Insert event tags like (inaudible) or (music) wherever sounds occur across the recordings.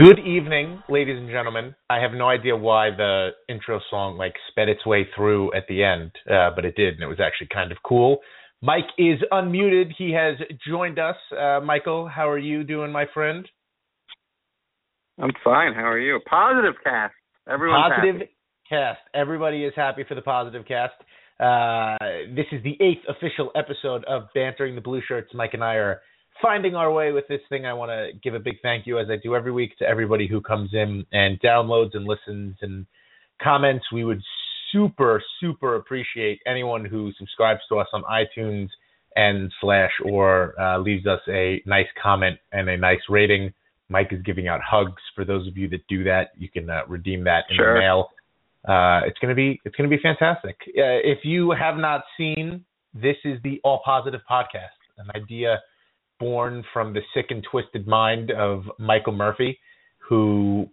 Good evening, ladies and gentlemen. I have no idea why the intro song like sped its way through at the end, uh, but it did, and it was actually kind of cool. Mike is unmuted. He has joined us. Uh, Michael, how are you doing, my friend? I'm fine. How are you? Positive cast. Everyone's positive happy. cast. Everybody is happy for the positive cast. Uh, this is the eighth official episode of Bantering the Blue Shirts. Mike and I are finding our way with this thing. I want to give a big thank you, as I do every week, to everybody who comes in and downloads and listens and comments. We would super, super appreciate anyone who subscribes to us on iTunes and slash or uh, leaves us a nice comment and a nice rating. Mike is giving out hugs for those of you that do that. You can uh, redeem that in Sure. the mail. Uh, it's gonna be it's gonna be fantastic. Uh, if you have not seen, this is the All Positive podcast, an idea born from the sick and twisted mind of Michael Murphy, who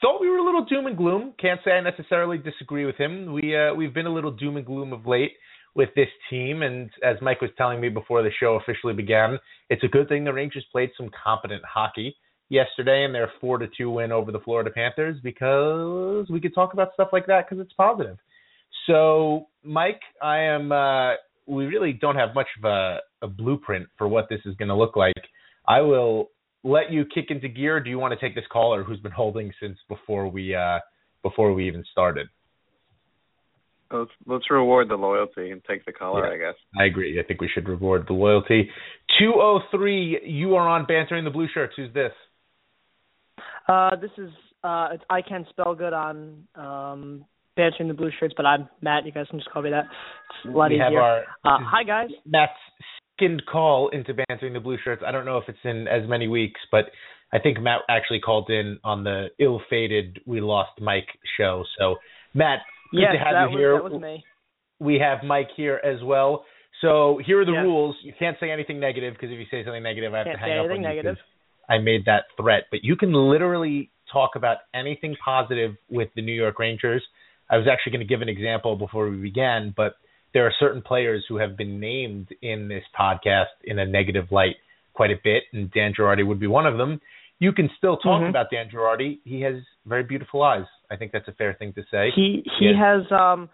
thought we were a little doom and gloom. Can't say I necessarily disagree with him. We uh, we've been a little doom and gloom of late with this team, and as Mike was telling me before the show officially began, it's a good thing the Rangers played some competent hockey yesterday in their four to two win over the Florida Panthers because we could talk about stuff like that because it's positive. So, Mike, I am. Uh, we really don't have much of a, a blueprint for what this is going to look like. I will let you kick into gear. Do you want to take this caller who's been holding since before we uh, before we even started? Let's let's reward the loyalty and take the caller. Yeah. I guess. I agree. I think we should reward the loyalty. Two oh three. You are on bantering the blue shirts. Who's this? Uh, this is uh, it's I can spell good on um, bantering the blue shirts, but I'm Matt. You guys can just call me that. It's a lot we have easier. our uh, hi guys. Matt's second call into bantering the blue shirts. I don't know if it's in as many weeks, but I think Matt actually called in on the ill-fated "We Lost Mike" show. So, Matt, good yes, to have you was here. that was me. We have Mike here as well. So here are the rules. You can't say anything negative because if you say something negative, I have Can't to hang up on you negative. I made that threat. But you can literally talk about anything positive with the New York Rangers. I was actually going to give an example before we began, but there are certain players who have been named in this podcast in a negative light quite a bit, and Dan Girardi would be one of them. You can still talk Mhm. about Dan Girardi. He has very beautiful eyes. I think that's a fair thing to say. He he Yeah. has um,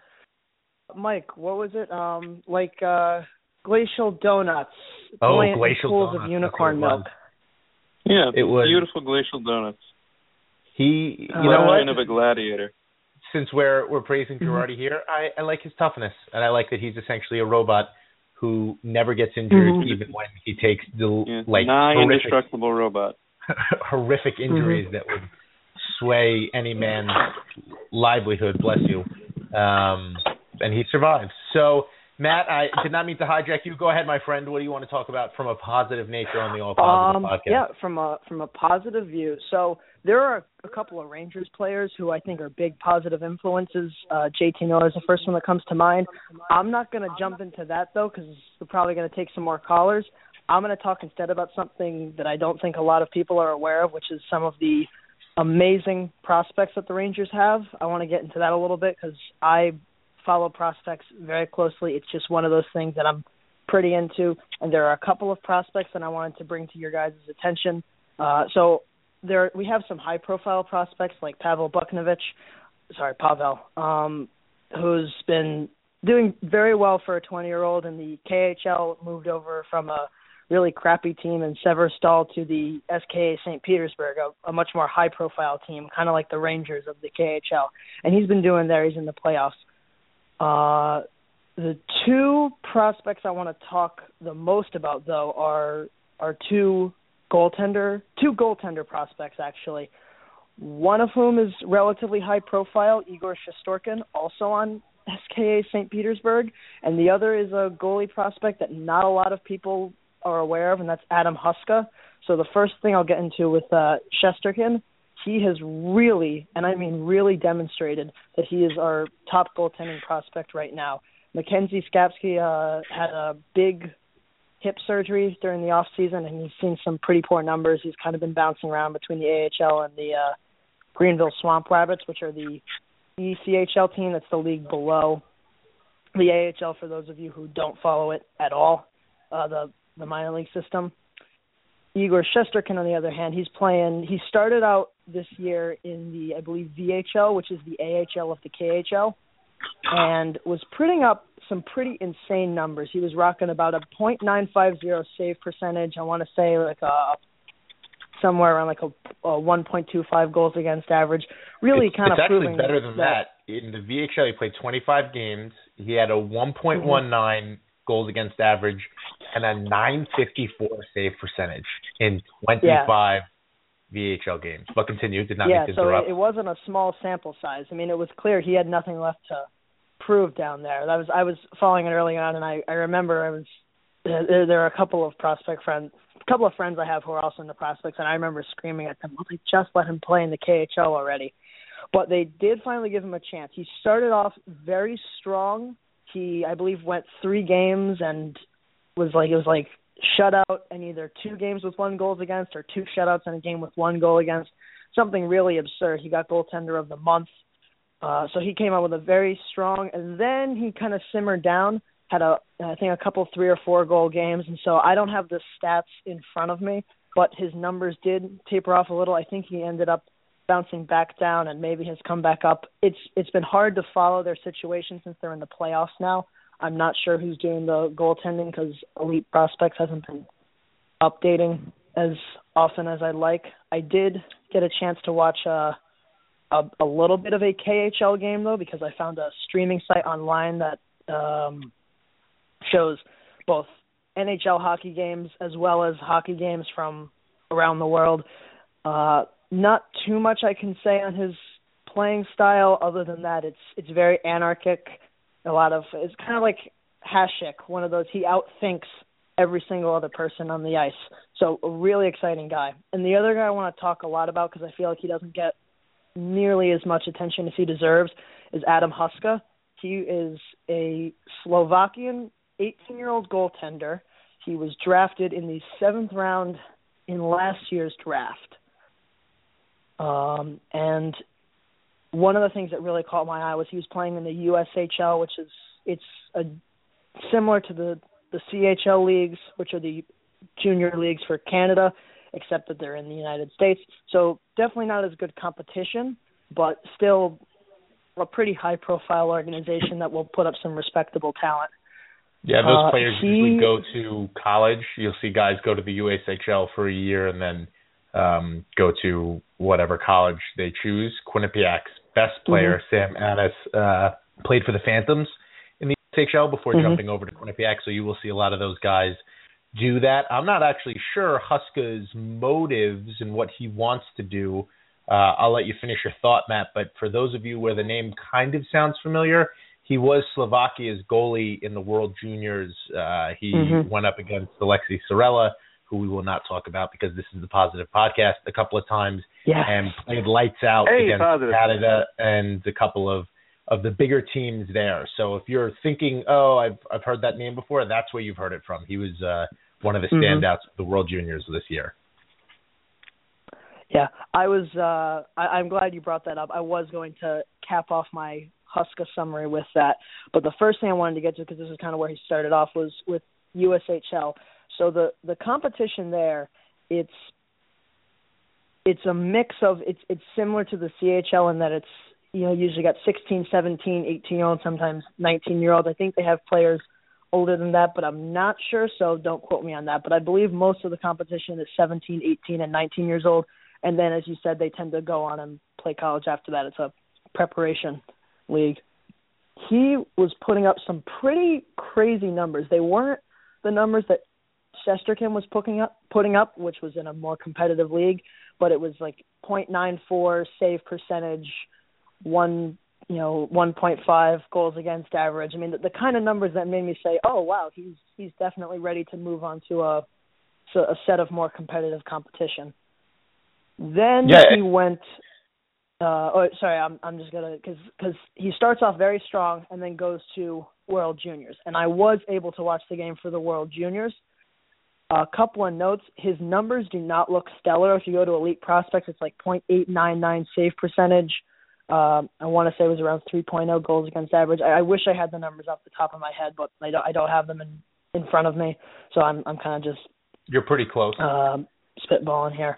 Mike. What was it? Um, like uh, glacial donuts. Oh, buoyant in glacial pools donuts, of unicorn that's milk. Yeah, It was- beautiful glacial donuts. He, you Uh, know what? Kind of a gladiator. Since we're we're praising Mhm. Girardi here, I, I like his toughness, and I like that he's essentially a robot who never gets injured, Mhm. even when he takes the Yeah. like nigh horrific, indestructible robot. (laughs) horrific injuries that would sway any man's livelihood. Bless you. Um, and he survives. So, Matt, I did not mean to hijack you. Go ahead, my friend. What do you want to talk about from a positive nature on the All Positive Um, podcast? yeah, from a from a positive view. So there are a couple of Rangers players who I think are big positive influences. Uh, JT Miller is the first one that comes to mind. I'm not going to jump into that though because we're probably going to take some more callers. I'm going to talk instead about something that I don't think a lot of people are aware of, which is some of the amazing prospects that the Rangers have. I want to get into that a little bit because I follow prospects very closely. It's just one of those things that I'm pretty into, and there are a couple of prospects that I wanted to bring to your guys' attention. Uh, so there, we have some high-profile prospects like Pavel Buchnevich, sorry, Pavel, um, who's been doing very well for a 20-year-old in the KHL. Moved over from a really crappy team in Severstal to the SKA St. Petersburg, a, a much more high-profile team, kind of like the Rangers of the KHL. And he's been doing there. He's in the playoffs. Uh, the two prospects I want to talk the most about, though, are are two goaltender, two goaltender prospects actually. One of whom is relatively high profile, Igor Shesterkin, also on SKA St. Petersburg, and the other is a goalie prospect that not a lot of people are aware of, and that's Adam Huska. So the first thing I'll get into with uh, Shesterkin, he has really, and I mean really, demonstrated that he is our top goaltending prospect right now. Mackenzie Skapski uh, had a big hip surgery during the off season, and he's seen some pretty poor numbers. He's kind of been bouncing around between the AHL and the uh, Greenville Swamp Rabbits, which are the ECHL team that's the league below the AHL. For those of you who don't follow it at all, uh, the the minor league system. Igor Shesterkin, on the other hand, he's playing. He started out this year in the, I believe, VHL, which is the AHL of the KHL, and was putting up some pretty insane numbers. He was rocking about a .950 save percentage. I want to say like a somewhere around like a, a 1.25 goals against average. Really it's, kind it's of actually better than that. In the VHL, he played 25 games. He had a 1.19 Mm-hmm. goals against average and a 954 save percentage in 25 VHL games. But continue. Did not yeah, so it, it wasn't a small sample size. I mean, it was clear he had nothing left to prove down there. That was I was following it early on, and I I remember I was there. There are a couple of prospect friends, a couple of friends I have who are also in the prospects, and I remember screaming at them, "Well, they just let him play in the KHL already." But they did finally give him a chance. He started off very strong. He, I believe, went three games and was like it was like shutout and either two games with one goals against or two shutouts and a game with one goal against. Something really absurd. He got goaltender of the month. Uh, so he came out with a very strong, and then he kind of simmered down. Had a, I think, a couple three or four goal games, and so I don't have the stats in front of me, but his numbers did taper off a little. I think he ended up bouncing back down, and maybe has come back up. It's it's been hard to follow their situation since they're in the playoffs now. I'm not sure who's doing the goaltending because Elite Prospects hasn't been updating as often as I'd like. I did get a chance to watch uh, a a little bit of a KHL game though because I found a streaming site online that um, shows both NHL hockey games as well as hockey games from around the world. Uh, not too much I can say on his playing style other than that it's it's very anarchic. A lot of it's kind of like Hasek, one of those he outthinks every single other person on the ice. So a really exciting guy. And the other guy I want to talk a lot about because I feel like he doesn't get nearly as much attention as he deserves is Adam Huska. He is a Slovakian 18-year-old goaltender. He was drafted in the seventh round in last year's draft. Um, and one of the things that really caught my eye was he was playing in the USHL, which is it's a similar to the the CHL leagues, which are the junior leagues for Canada, except that they're in the United States. So definitely not as good competition, but still a pretty high profile organization that will put up some respectable talent. Yeah, those Uh, players he- usually go to college. You'll see guys go to the USHL for a year and then um, go to whatever college they choose. Quinnipiac's best player, Sam Anas, uh, played for the Phantoms in the USHL before Mhm. jumping over to Quinnipiac, so you will see a lot of those guys do that. I'm not actually sure Huska's motives and what he wants to do. Uh, I'll let you finish your thought, Matt. But for those of you where the name kind of sounds familiar, he was Slovakia's goalie in the World Juniors. Uh, he Mhm. went up against Alexei Sorella, who we will not talk about because this is the positive podcast, a couple of times, Yeah. and played lights out Hey, against positive. Canada and a couple of of the bigger teams there. So if you're thinking, oh, I've I've heard that name before, that's where you've heard it from. He was uh, one of the Mhm. standouts of the World Juniors this year. Yeah, I was. uh I, I'm glad you brought that up. I was going to cap off my Huska summary with that, but the first thing I wanted to get to, because this is kind of where he started off, was with USHL. So the the competition there, it's it's a mix of it's it's similar to the CHL in that it's you know usually got 16, 17, 18 year olds, sometimes 19 year olds. I think they have players older than that, but I'm not sure, so don't quote me on that. But I believe most of the competition is 17, 18, and 19 years old and then as you said they tend to go on and play college after that it's a preparation league he was putting up some pretty crazy numbers they weren't the numbers that Shesterkin was putting up putting up which was in a more competitive league but it was like .94 save percentage one you know 1.5 goals against average i mean the, the kind of numbers that made me say oh wow he's he's definitely ready to move on to a to a set of more competitive competition then Yeah. he went. Uh, oh, sorry, I'm I'm just gonna because because he starts off very strong and then goes to World Juniors, and I was able to watch the game for the World Juniors. A couple of notes: his numbers do not look stellar. If you go to Elite Prospects, it's like .899 save percentage. Um, I want to say it was around 3.0 goals against average. I, I wish I had the numbers off the top of my head, but I don't I don't have them in in front of me, so I'm I'm kind of just You're pretty close. um, spitballing here.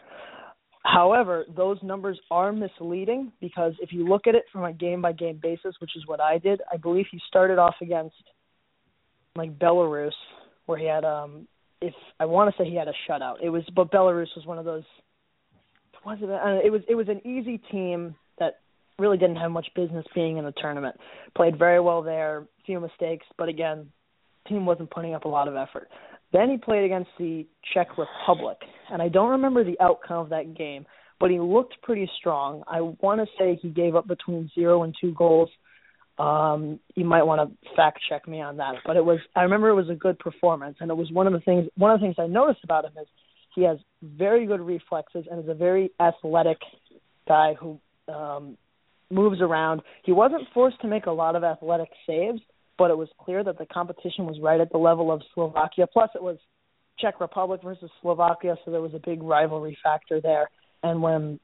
However, those numbers are misleading because if you look at it from a game by game basis, which is what I did, I believe he started off against like Belarus where he had um if I want to say he had a shutout. It was but Belarus was one of those was it uh, it was it was an easy team that really didn't have much business being in the tournament. Played very well there, few mistakes, but again, team wasn't putting up a lot of effort. Then he played against the Czech Republic, and I don't remember the outcome of that game, but he looked pretty strong. I want to say he gave up between zero and two goals. Um, you might want to fact check me on that, but it was. I remember it was a good performance, and it was one of the things. One of the things I noticed about him is he has very good reflexes and is a very athletic guy who um, moves around. He wasn't forced to make a lot of athletic saves, but it was clear that the competition was right at the level of Slovakia. Plus, it was Czech Republic versus Slovakia, so there was a big rivalry factor there. And when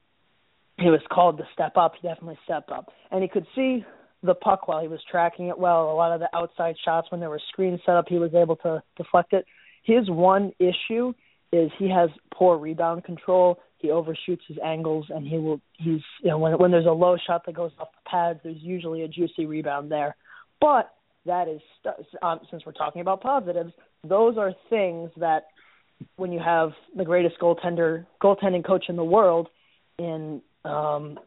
he was called to step up, he definitely stepped up. And he could see the puck while he was tracking it well. A lot of the outside shots, when there were screens set up, he was able to deflect it. His one issue is he has poor rebound control. He overshoots his angles, and he will. He's you know when when there's a low shot that goes off the pads, there's usually a juicy rebound there. But that is um, since we're talking about positives, those are things that when you have the greatest goaltender goaltending coach in the world in um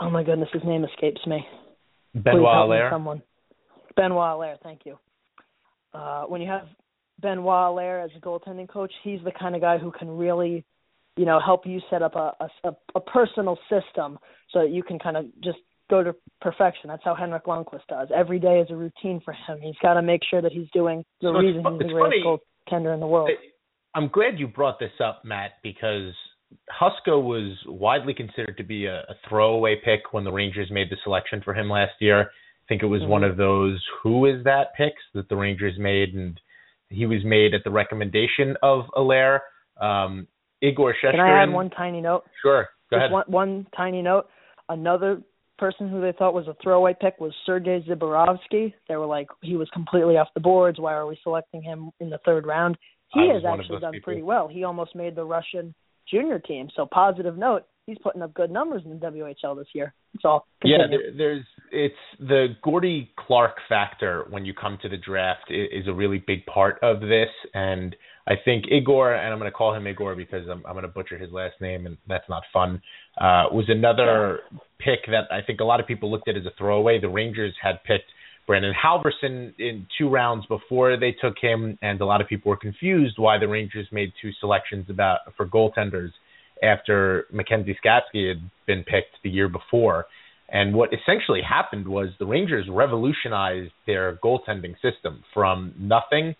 oh my goodness his name escapes me Benoit Allaire someone Benoit Allaire thank you uh when you have Benoit Allaire as a goaltending coach he's the kind of guy who can really you know help you set up a a, a personal system so that you can kind of just go to perfection. That's how Henrik Lundqvist does. Every day is a routine for him. He's got to make sure that he's doing the so reason he's the greatest goaltender in the world. I'm glad you brought this up, Matt, because Huska was widely considered to be a, a throwaway pick when the Rangers made the selection for him last year. I think it was mm-hmm. one of those who is that picks that the Rangers made, and he was made at the recommendation of Allaire. Um, Igor Shesterkin. Can I add one tiny note? Sure. Go Just ahead. One, one tiny note. Another person who they thought was a throwaway pick was Sergei Zborovskiy. They were like, he was completely off the boards. Why are we selecting him in the third round? He has actually done people. pretty well. He almost made the Russian junior team. So positive note, he's putting up good numbers in the WHL this year. It's all. Continue. Yeah, there, there's it's the Gordie Clark factor when you come to the draft is, is a really big part of this, and I think Igor, and I'm going to call him Igor because I'm, I'm going to butcher his last name, and that's not fun. Uh, was another pick that I think a lot of people looked at as a throwaway. The Rangers had picked Brandon Halverson in two rounds before they took him, and a lot of people were confused why the Rangers made two selections about for goaltenders after Mackenzie Skapski had been picked the year before. And what essentially happened was the Rangers revolutionized their goaltending system from nothing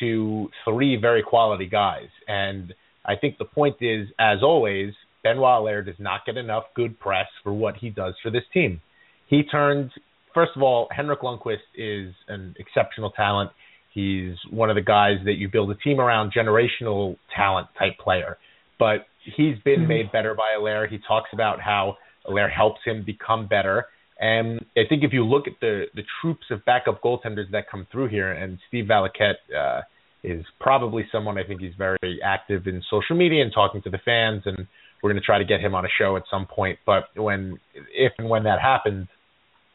to three very quality guys. And I think the point is, as always, Benoit Allaire does not get enough good press for what he does for this team. He turned, first of all, Henrik Lundqvist is an exceptional talent. He's one of the guys that you build a team around, generational talent type player. But he's been mm-hmm. made better by Allaire. He talks about how Allaire helps him become better. And I think if you look at the the troops of backup goaltenders that come through here, and Steve Valiquette uh, is probably someone I think he's very active in social media and talking to the fans, and we're going to try to get him on a show at some point. But when, if and when that happens,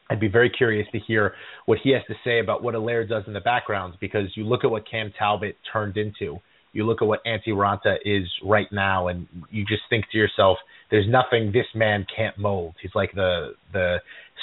I'd be very curious to hear what he has to say about what Allaire does in the background because you look at what Cam Talbot turned into. You look at what Antti Raanta is right now, and you just think to yourself, "There's nothing this man can't mold." He's like the the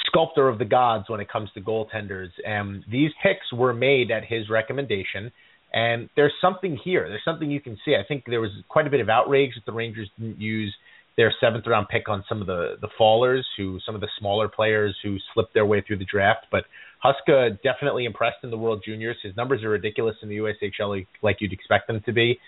sculptor of the gods when it comes to goaltenders. And these picks were made at his recommendation. And there's something here. There's something you can see. I think there was quite a bit of outrage that the Rangers didn't use their seventh round pick on some of the the fallers, who some of the smaller players who slipped their way through the draft. But Huska definitely impressed in the World Juniors. His numbers are ridiculous in the USHL, like you'd expect them to be.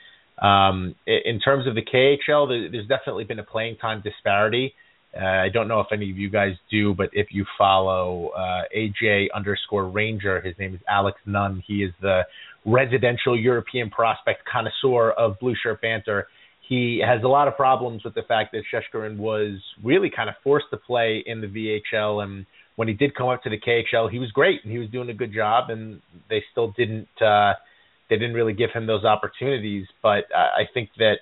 Um, in terms of the KHL, there's definitely been a playing time disparity. Uh, I don't know if any of you guys do, but if you follow uh, AJ underscore Ranger, his name is Alex Nunn. He is the residential European prospect connoisseur of Blue Shirt Banter. He has a lot of problems with the fact that Shesterkin was really kind of forced to play in the VHL, and when he did come up to the KHL, he was great and he was doing a good job, and they still didn't uh, they didn't really give him those opportunities. But uh, I think that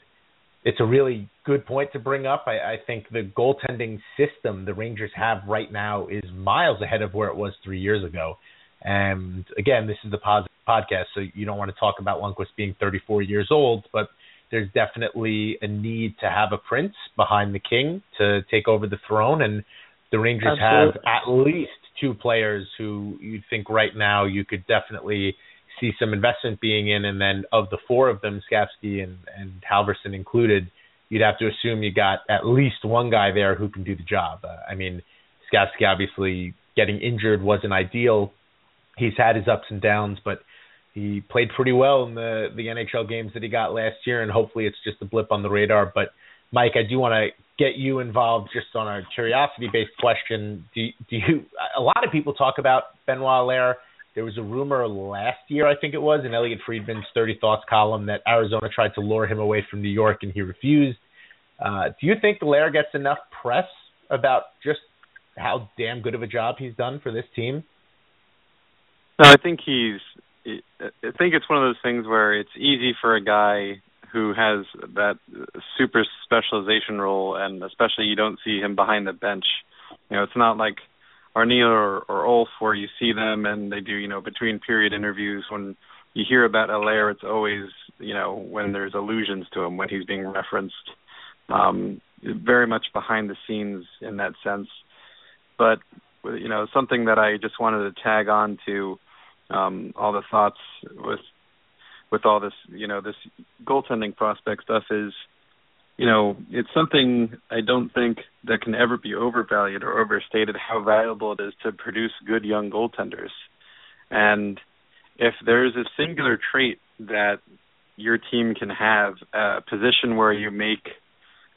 it's a really good point to bring up. I, I think the goaltending system the Rangers have right now is miles ahead of where it was three years ago. And again, this is the positive podcast, so you don't want to talk about Lundqvist being 34 years old, but there's definitely a need to have a prince behind the king to take over the throne, and the Rangers Absolutely. have at least two players who you think right now you could definitely see some investment being in, and then of the four of them, Skapski and and Halverson included, you'd have to assume you got at least one guy there who can do the job. Uh, I mean, Skapski obviously getting injured wasn't ideal. He's had his ups and downs, but he played pretty well in the the NHL games that he got last year, and hopefully it's just a blip on the radar. But Mike, I do want to get you involved just on a curiosity based question. Do do you? A lot of people talk about Benoit Allaire there was a rumor last year, I think it was, in Elliotte Friedman's 30 Thoughts column that Arizona tried to lure him away from New York and he refused. Uh, do you think Allaire gets enough press about just how damn good of a job he's done for this team? No, I think he's. I think it's one of those things where it's easy for a guy who has that super specialization role, and especially you don't see him behind the bench. You know, it's not like Arniel or, or Ulf, where you see them and they do, you know, between period interviews. When you hear about Allaire, it's always, you know, when there's allusions to him, when he's being referenced. Um, very much behind the scenes in that sense. But, you know, something that I just wanted to tag on to um, all the thoughts with with all this, you know, this goaltending prospect stuff is – you know, it's something I don't think that can ever be overvalued or overstated how valuable it is to produce good young goaltenders. And if there's a singular trait that your team can have, a position where you make,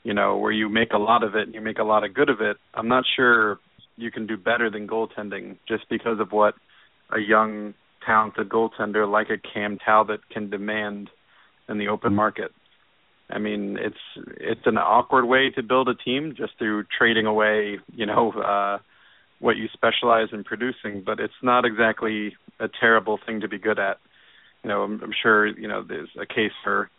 you know, where you make a lot of it and you make a lot of good of it, I'm not sure you can do better than goaltending just because of what a young, talented goaltender like a Cam Talbot can demand in the open market. I mean, it's it's an awkward way to build a team just through trading away, you know, uh what you specialize in producing, but it's not exactly a terrible thing to be good at. You know, I'm, I'm sure, you know, there's a case for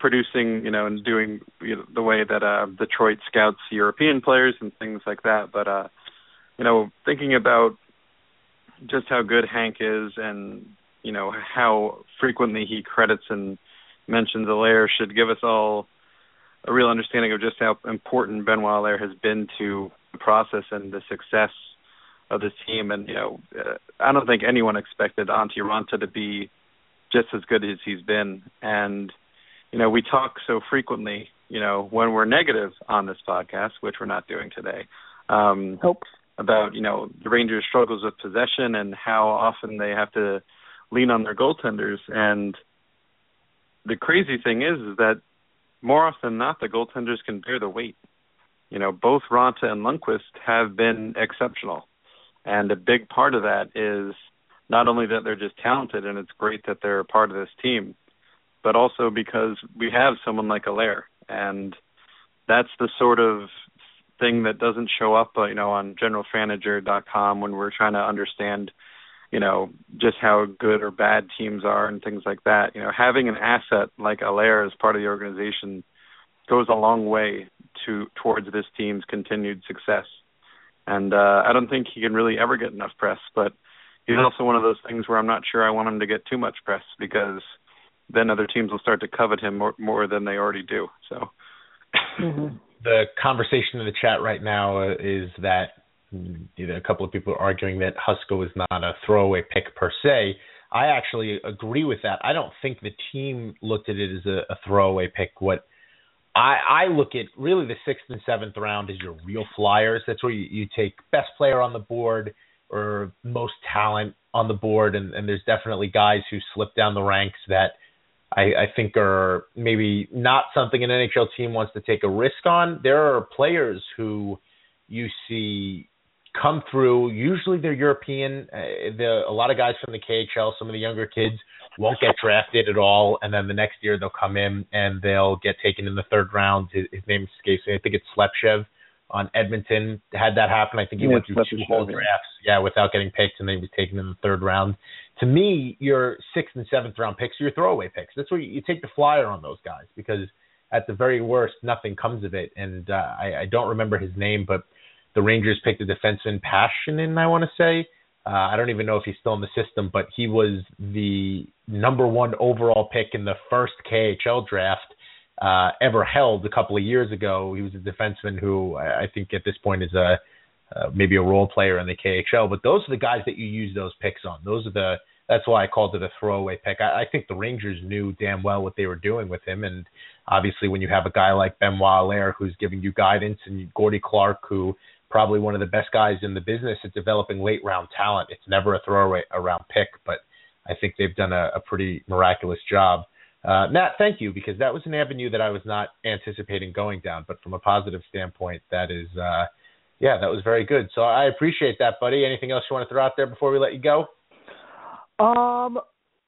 producing, you know, and doing you know, the way that uh Detroit scouts European players and things like that, but uh you know, thinking about just how good Hank is and you know how frequently he credits and mentions Allaire should give us all a real understanding of just how important Benoit Allaire has been to the process and the success of this team. And you know, uh, I don't think anyone expected Antti Raanta to be just as good as he's been. And you know, we talk so frequently, you know, when we're negative on this podcast, which we're not doing today. Um, Hope. About you know the Rangers' struggles with possession and how often they have to lean on their goaltenders. And the crazy thing is, is that more often than not, the goaltenders can bear the weight. You know, both Raanta and Lundqvist have been exceptional, and a big part of that is not only that they're just talented and it's great that they're a part of this team, but also because we have someone like Allaire, and that's the sort of thing that doesn't show up, uh, you know, on GeneralFanager.com when we're trying to understand you know just how good or bad teams are and things like that. You know, having an asset like Allaire as part of the organization goes a long way to towards this team's continued success. And uh, I don't think he can really ever get enough press, but he's also one of those things where I'm not sure I want him to get too much press because then other teams will start to covet him more, more than they already do. So. Mm-hmm. The conversation in the chat right now uh, is that a couple of people are arguing that Huska is not a throwaway pick per se. I actually agree with that. I don't think the team looked at it as a, a throwaway pick. What I, I look at really the sixth and seventh round is your real flyers. That's where you, you take best player on the board or most talent on the board, and, and there's definitely guys who slip down the ranks that I, I think are maybe not something an NHL team wants to take a risk on. There are players who you see come through. Usually they're European. Uh, the, a lot of guys from the KHL, some of the younger kids won't get drafted at all, and then the next year they'll come in and they'll get taken in the third round. His, his name escapes me. I think it's Slepyshev on Edmonton. Had that happen, I think he yeah, went through two whole drafts, yeah, without getting picked, and then he was taken in the third round. To me, your sixth and seventh round picks are your throwaway picks. That's where you, you take the flyer on those guys because at the very worst, nothing comes of it. And uh, I, I don't remember his name, but the Rangers picked a defenseman, Pashnin, I want to say. Uh, I don't even know if he's still in the system, but he was the number one overall pick in the first KHL draft uh, ever held a couple of years ago. He was a defenseman who I, think at this point is a uh, maybe a role player in the KHL. But those are the guys that you use those picks on. Those are the that's why I called it a throwaway pick. I, I think the Rangers knew damn well what they were doing with him, and obviously when you have a guy like Benoit Allaire who's giving you guidance, and Gordie Clark who probably one of the best guys in the business at developing late round talent, it's never a throwaway around pick, but I think they've done a, a pretty miraculous job. Uh, Matt, thank you because that was an avenue that I was not anticipating going down, but from a positive standpoint, that is, uh, yeah, that was very good. So I appreciate that, buddy. Anything else you want to throw out there before we let you go? Um,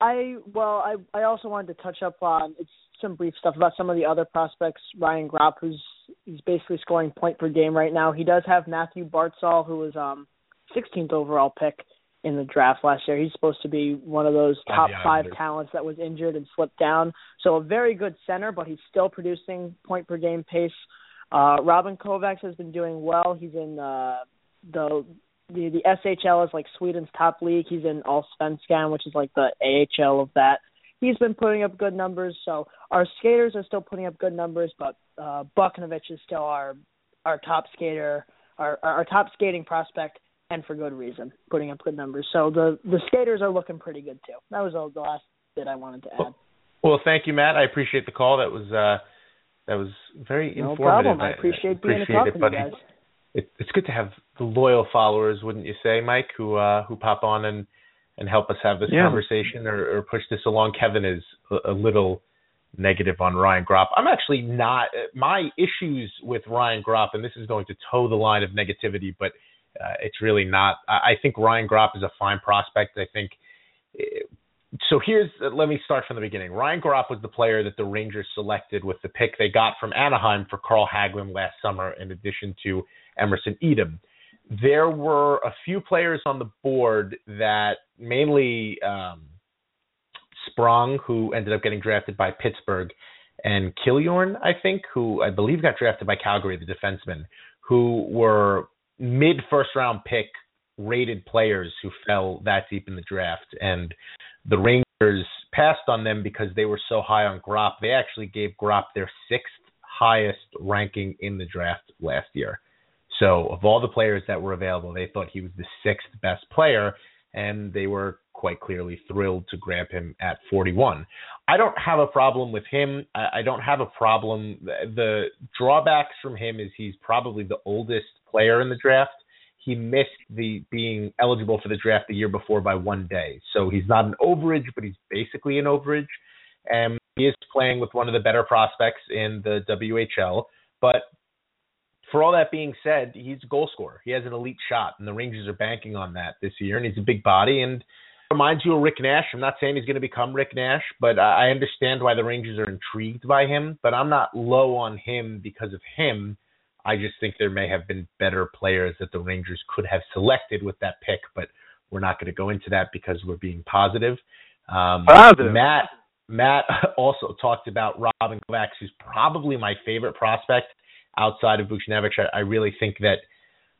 I well, I I also wanted to touch up on it's some brief stuff about some of the other prospects. Ryan Gropp, who's he's basically scoring point per game right now. He does have Mathew Barzal, who was um 16th overall pick in the draft last year. He's supposed to be one of those top five talents that was injured and slipped down. So a very good center, but he's still producing point per game pace. Uh, Robin Kovacs has been doing well. He's in uh, the the the SHL is like Sweden's top league. He's in Allsvenskan, which is like the AHL of that. He's been putting up good numbers. So our skaters are still putting up good numbers, but uh, Buchnevich is still our our top skater, our our top skating prospect, and for good reason, putting up good numbers. So the the skaters are looking pretty good too. That was all the last bit I wanted to add. Well, thank you, Matt. I appreciate the call. That was uh, that was very no informative. No problem. I appreciate I, being appreciate a it, buddy. you guys it, it's good to have the loyal followers, wouldn't you say, Mike, who uh, who pop on and and help us have this yeah. conversation or, or push this along. Kevin is a, a little negative on Ryan Gropp. I'm actually not. My issues with Ryan Gropp, and this is going to toe the line of negativity, but uh, it's really not. I, I think Ryan Gropp is a fine prospect. I think. It, so here's let me start from the beginning. Ryan Gropp was the player that the Rangers selected with the pick they got from Anaheim for Carl Hagelin last summer, in addition to Emerson Etem. There were a few players on the board that mainly um, Sprong, who ended up getting drafted by Pittsburgh, and Killorn, I think, who I believe got drafted by Calgary, the defenseman, who were mid first round pick rated players who fell that deep in the draft. And the Rangers passed on them because they were so high on Gropp. They actually gave Gropp their sixth highest ranking in the draft last year. So of all the players that were available, they thought he was the sixth best player, and they were quite clearly thrilled to grab him at 41. I don't have a problem with him. I, don't have a problem. The drawbacks from him is he's probably the oldest player in the draft. He missed the being eligible for the draft the year before by one day, so he's not an overage, but he's basically an overage. And he is playing with one of the better prospects in the WHL. But for all that being said, he's a goal scorer. He has an elite shot, and the Rangers are banking on that this year. And he's a big body and reminds you of Rick Nash. I'm not saying he's going to become Rick Nash, but I understand why the Rangers are intrigued by him. But I'm not low on him because of him. I just think there may have been better players that the Rangers could have selected with that pick, but we're not going to go into that because we're being positive. Um, positive. Matt Matt (laughs) also talked about Robin Kovacs, who's probably my favorite prospect outside of Buchnevich. I, I really think that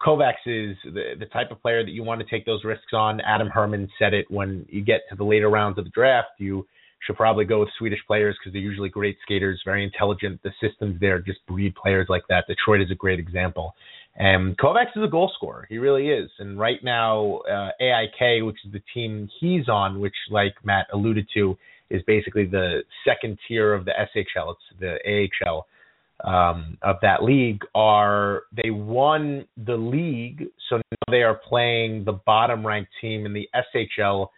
Kovacs is the, the type of player that you want to take those risks on. Adam Herman said it when you get to the later rounds of the draft. You should probably go with Swedish players because they're usually great skaters, very intelligent. The systems there just breed players like that. Detroit is a great example. And Kovacs is a goal scorer. He really is. And right now, uh, AIK, which is the team he's on, which, like Matt alluded to, is basically the second tier of the SHL. It's the AHL um, of that league are they won the league, so now they are playing the bottom ranked team in the SHL,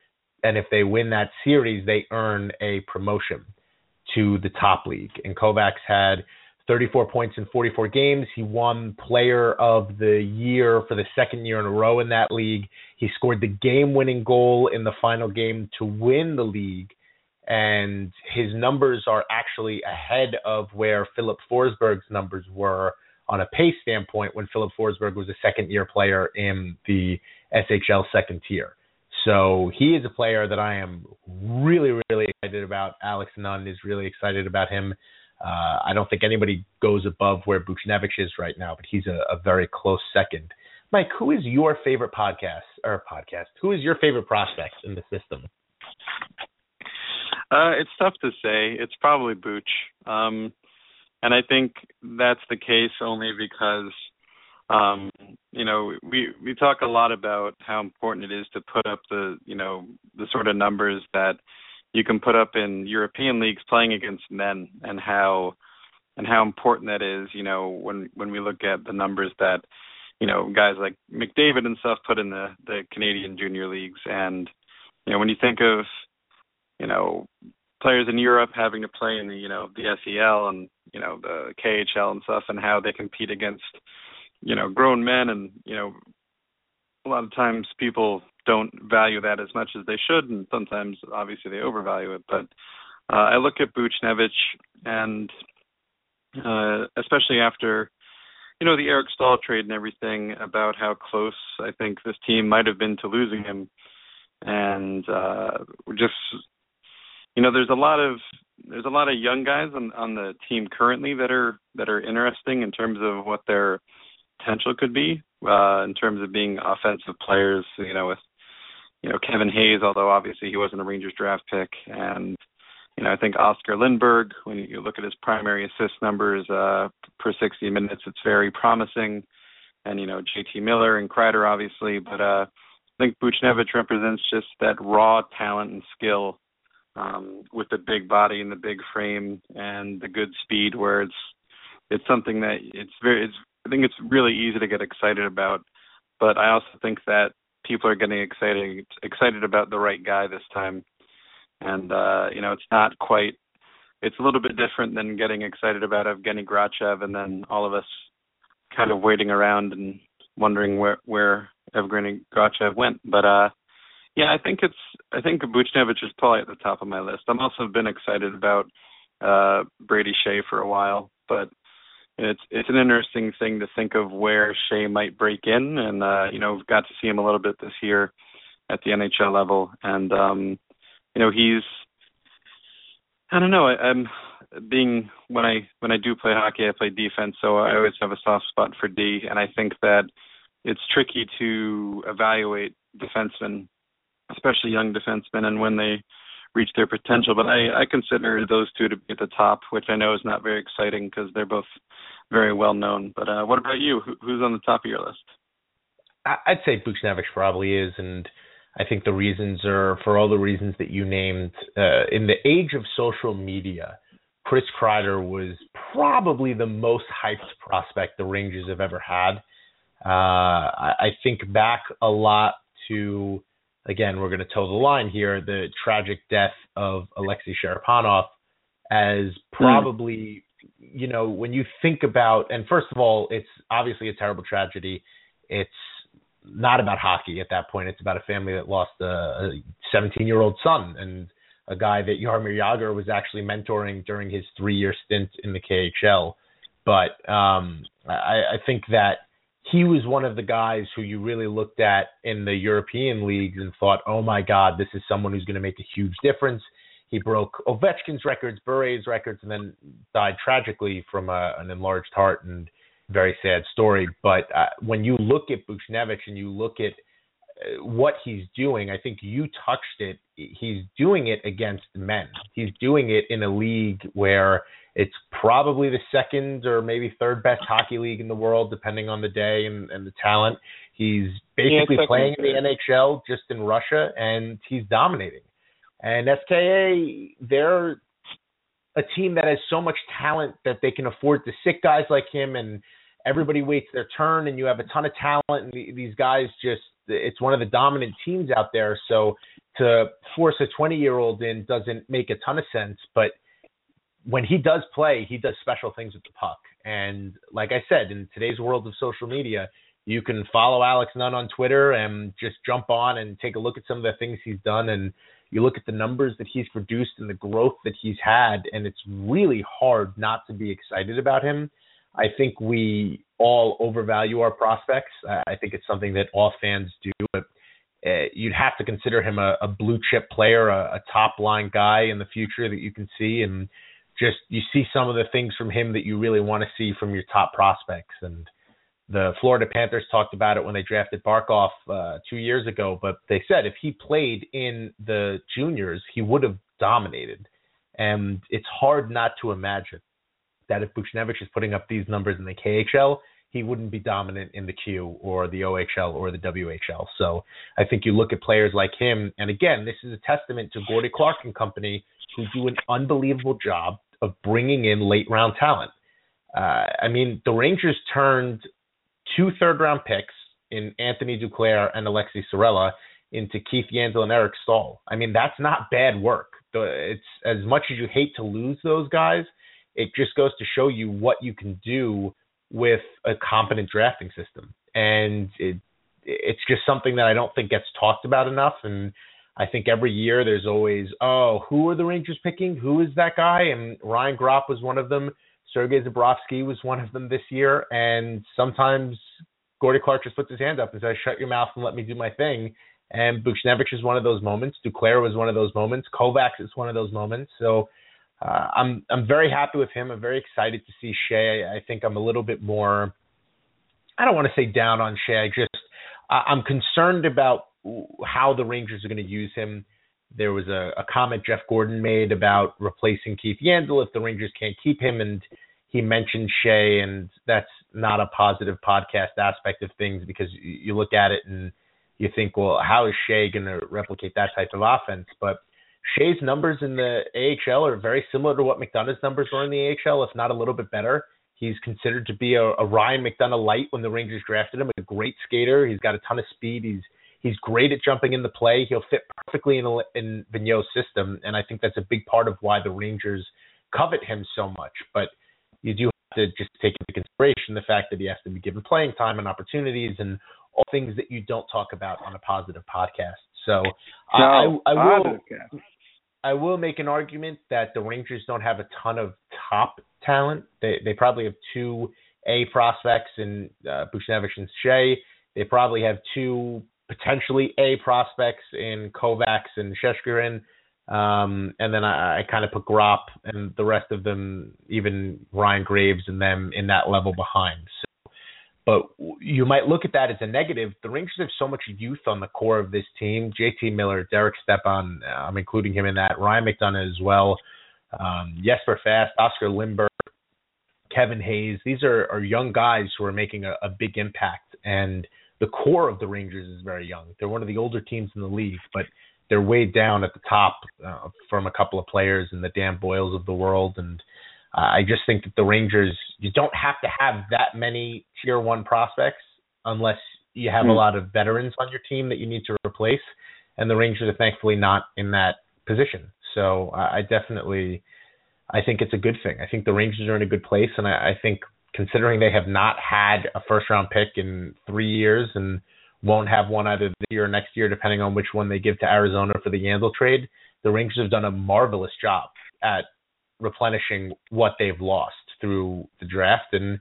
and if they win that series, they earn a promotion to the top league. And Kovacs had 34 points in 44 games. He won Player of the Year for the second year in a row in that league. He scored the game winning goal in the final game to win the league and his numbers are actually ahead of where Filip Forsberg's numbers were on a pace standpoint when Filip Forsberg was a second year player in the SHL second tier. So he is a player that I am really, really excited about. Alex Nunn is really excited about him. Uh, I don't think anybody goes above where Buchnevich is right now, but he's a, a very close second. Mike, who is your favorite podcast or podcast? Who is your favorite prospect in the system? Uh, it's tough to say. It's probably Booch, um, and I think that's the case only because um, you know we we talk a lot about how important it is to put up the you know the sort of numbers that you can put up in European leagues playing against men, and how and how important that is. You know when when we look at the numbers that you know guys like McDavid and stuff put in the the Canadian junior leagues, and you know when you think of you know players in Europe having to play in the you know the SEL and you know the KHL and stuff, and how they compete against you know grown men, and you know a lot of times people don't value that as much as they should, and sometimes obviously they overvalue it. But uh, I look at Buchnevich, and uh, especially after you know the Eric Staal trade and everything, about how close I think this team might have been to losing him, and uh, just you know there's a lot of there's a lot of young guys on on the team currently that are that are interesting in terms of what their potential could be uh in terms of being offensive players you know with you know Kevin Hayes although obviously he wasn't a Rangers draft pick. And you know I think Oscar Lindberg when you look at his primary assist numbers uh per 60 minutes it's very promising. And you know JT Miller and Kreider obviously but uh I think Buchnevich represents just that raw talent and skill um, with the big body and the big frame and the good speed, where it's it's something that it's very it's I think it's really easy to get excited about, but I also think that people are getting excited excited about the right guy this time, and uh, you know it's not quite it's a little bit different than getting excited about Evgeny Grachev and then all of us kind of waiting around and wondering where where Evgeny Grachev went, but uh yeah, I think it's I think Buchnevich is probably at the top of my list. I'm also been excited about uh Brady Skjei for a while, but it's it's an interesting thing to think of where Skjei might break in and uh you know, we've got to see him a little bit this year at the NHL level and um you know, he's I don't know, I, I'm being when I when I do play hockey, I play defense, so I always have a soft spot for D and I think that it's tricky to evaluate defensemen especially young defensemen and when they reach their potential. But I, I consider those two to be at the top, which I know is not very exciting because they're both very well known. But uh, what about you? Who, who's on the top of your list? I'd say Buchnevich probably is, and I think the reasons are for all the reasons that you named. Uh, in the age of social media, Chris Kreider was probably the most hyped prospect the Rangers have ever had. Uh, I, I think back a lot to again, we're going to toe the line here, the tragic death of Alexei Cherepanov as probably, mm. you know, when you think about, and first of all, it's obviously a terrible tragedy. It's not about hockey at that point. It's about a family that lost a 17 year old son and a guy that Jaromir Jagr was actually mentoring during his three year stint in the KHL. But um, I, I think that he was one of the guys who you really looked at in the European leagues and thought, oh my God, this is someone who's going to make a huge difference. He broke Ovechkin's records, Bure's records, and then died tragically from a, an enlarged heart and very sad story. But uh, when you look at Buchnevich and you look at uh, what he's doing, I think you touched it. He's doing it against men. He's doing it in a league where it's probably the second or maybe third best hockey league in the world, depending on the day and, and the talent. He's basically yeah, playing in the NHL just in Russia, and he's dominating. And SKA, they're a team that has so much talent that they can afford to sit guys like him, and everybody waits their turn, and you have a ton of talent, and these guys just it's one of the dominant teams out there. So to force a 20 year old in doesn't make a ton of sense, but when he does play, he does special things with the puck. And like I said, in today's world of social media, you can follow Alex Nunn on Twitter and just jump on and take a look at some of the things he's done. And you look at the numbers that he's produced and the growth that he's had, and it's really hard not to be excited about him. I think we all overvalue our prospects. I think it's something that all fans do. But uh, you'd have to consider him a, a blue chip player, a, a top line guy in the future that you can see. And just you see some of the things from him that you really want to see from your top prospects. And the Florida Panthers talked about it when they drafted Barkov uh, two years ago, but they said if he played in the juniors, he would have dominated. And it's hard not to imagine that if Buchnevich is putting up these numbers in the KHL, he wouldn't be dominant in the Q or the OHL or the WHL. So I think you look at players like him, and again, this is a testament to Gordie Clark and company who do an unbelievable job of bringing in late round talent. Uh, I mean, the Rangers turned two third round picks in Anthony Duclair and Aleksi Saarela into Keith Yandle and Eric Staal. I mean, that's not bad work. It's as much as you hate to lose those guys, it just goes to show you what you can do with a competent drafting system. And it it's just something that I don't think gets talked about enough. And I think every year there's always, oh, who are the Rangers picking? Who is that guy? And Ryan Gropp was one of them. Sergei Zborovskiy was one of them this year. And sometimes Gordie Clark just puts his hand up and says, shut your mouth and let me do my thing. And Buchnevich is one of those moments. Duclair was one of those moments. Kovacs is one of those moments. So uh, I'm I'm very happy with him. I'm very excited to see Skjei. I think I'm a little bit more. I don't want to say down on Skjei. I just I'm concerned about how the Rangers are going to use him. There was a, a comment Jeff Gorton made about replacing Keith Yandle if the Rangers can't keep him, and he mentioned Skjei, and that's not a positive podcast aspect of things because you, look at it and you think, well, how is Skjei going to replicate that type of offense? But Skjei's numbers in the AHL are very similar to what McDonagh's numbers were in the AHL, if not a little bit better. He's considered to be a, a Ryan McDonagh light when the Rangers drafted him. A great skater. He's got a ton of speed. He's he's great at jumping in the play. He'll fit perfectly in in Vigneault's system, and I think that's a big part of why the Rangers covet him so much. But you do have to just take into consideration the fact that he has to be given playing time and opportunities and all things that you don't talk about on a positive podcast. So no, I, I will I will make an argument that the Rangers don't have a ton of top talent. They they probably have two A prospects in uh, Buchnevich and Skjei. They probably have two potentially A prospects in Kovacs and Shesterkin. Um, and then I, I kind of put Gropp and the rest of them, even Ryan Graves and them in that level behind. So, but you might look at that as a negative. The Rangers have so much youth on the core of this team. JT Miller, Derek Stepan, I'm including him in that. Ryan McDonagh as well. Um, Jesper Fast, Oscar Lindberg, Kevin Hayes. These are, are young guys who are making a, a big impact. And the core of the Rangers is very young. They're one of the older teams in the league, but they're way down at the top uh, from a couple of players and the Dan Boyles of the world. And uh, I just think that the Rangers, you don't have to have that many tier one prospects unless you have mm. a hmm. lot of veterans on your team that you need to replace. And the Rangers are thankfully not in that position. So I, I definitely, I think it's a good thing. I think the Rangers are in a good place, and I, I think considering they have not had a first round pick in three years and won't have one either this year or next year, depending on which one they give to Arizona for the Yandle trade. The Rangers have done a marvelous job at replenishing what they've lost through the draft and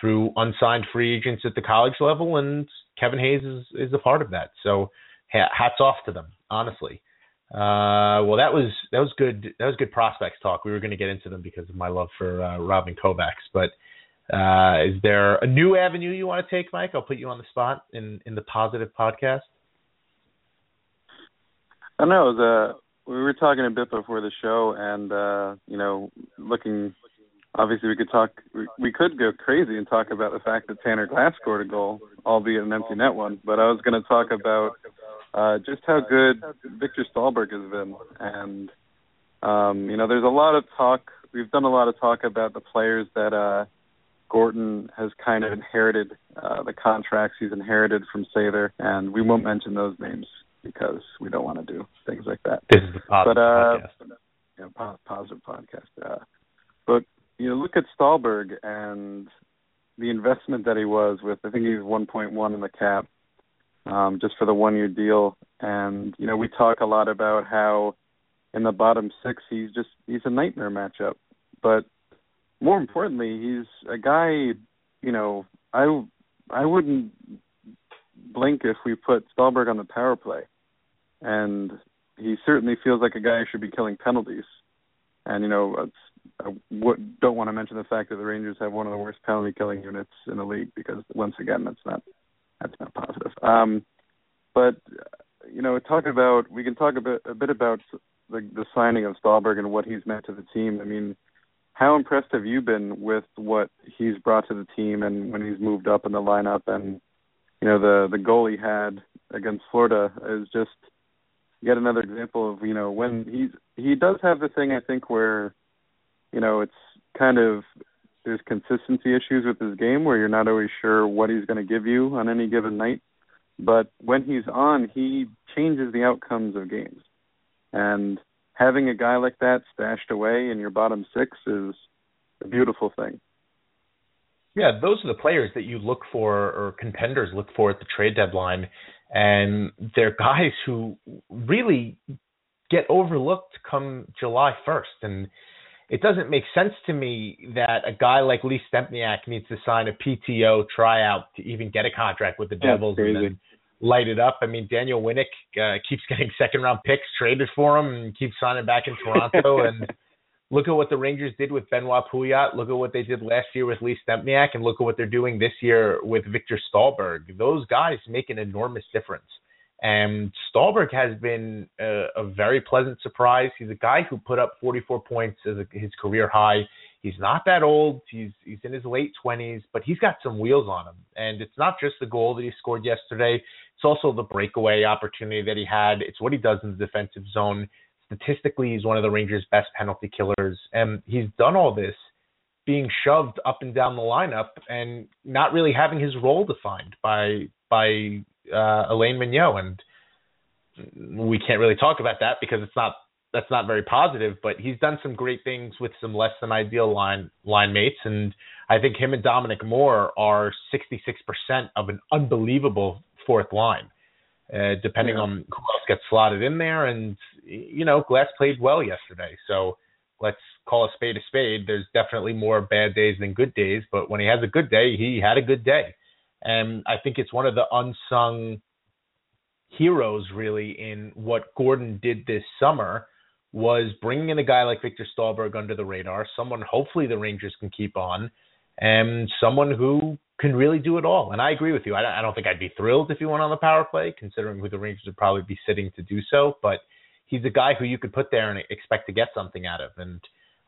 through unsigned free agents at the college level, and Kevin Hayes is is a part of that. So hats off to them, honestly. Uh, well, that was that was good. That was good prospects talk. We were going to get into them because of my love for uh, Robin Kovacs, but uh, is there a new avenue you want to take, Mike? I'll put you on the spot in in the positive podcast. I know the we were talking a bit before the show, and uh, you know, looking. Obviously, we could talk. We, we could go crazy and talk about the fact that Tanner Glass scored a goal, albeit an empty net one. But I was going to talk about uh, just how good Viktor Stalberg has been, and um, you know, there's a lot of talk. We've done a lot of talk about the players that uh, Gorton has kind of inherited uh, the contracts he's inherited from Sather, and we won't mention those names because we don't want to do things like that. This is the positive but, uh, podcast. Positive podcast. Uh, but you know, look at Stalberg and the investment that he was with. I think he's 1.1 in the cap, um, just for the one-year deal. And you know, we talk a lot about how in the bottom six he's just he's a nightmare matchup. But more importantly, he's a guy. You know, I I wouldn't blink if we put Stalberg on the power play, and he certainly feels like a guy who should be killing penalties. And you know, I don't want to mention the fact that the Rangers have one of the worst penalty killing units in the league because once again that's not that's not positive. Um, but you know, talk about we can talk a bit a bit about the the signing of Stalberg and what he's meant to the team. I mean, how impressed have you been with what he's brought to the team and when he's moved up in the lineup? And you know the the goal he had against Florida is just yet another example of you know when he's he does have the thing I think where you know it's kind of there's consistency issues with his game where you're not always sure what he's going to give you on any given night. But when he's on he changes the outcomes of games. And having a guy like that stashed away in your bottom six is a beautiful thing yeah, those are the players that you look for or contenders look for at the trade deadline. And they're guys who really get overlooked come July 1st. And it doesn't make sense to me that a guy like Lee Stempniak needs to sign a PTO tryout to even get a contract with the Devils and then light it up. I mean, Daniel Winnik uh, keeps getting (laughs) second round picks traded for him and keeps signing back in Toronto. (laughs) and Look at what the Rangers did with Benoit Pouliot. Look at what they did last year with Lee Stempniak, and look at what they're doing this year with Viktor Stalberg. Those guys make an enormous difference. And Stalberg has been a, a very pleasant surprise. He's a guy who put up 44 points as a, his career high. He's not that old. He's he's in his late 20s, but he's got some wheels on him. And it's not just the goal that he scored yesterday. It's also the breakaway opportunity that he had. It's what he does in the defensive zone statistically he's one of the Rangers' best penalty killers, and he's done all this being shoved up and down the lineup and not really having his role defined by by uh, Alain Vigneault. And we can't really talk about that because it's not that's not very positive. But he's done some great things with some less than ideal line line mates, and I think him and Dominic Moore are 66% of an unbelievable fourth line. Uh, depending yeah. on who else gets slotted in there. And you know, Glass played well yesterday, so let's call a spade a spade. There's definitely more bad days than good days, but when he has a good day, he had a good day, and I think it's one of the unsung heroes really in what Gorton did this summer was bringing in a guy like Viktor Stalberg under the radar, someone hopefully the Rangers can keep on, and someone who can really do it all. And I agree with you. I, I don't think I'd be thrilled if he went on the power play, considering who the Rangers would probably be sitting to do so. But he's a guy who you could put there and expect to get something out of. And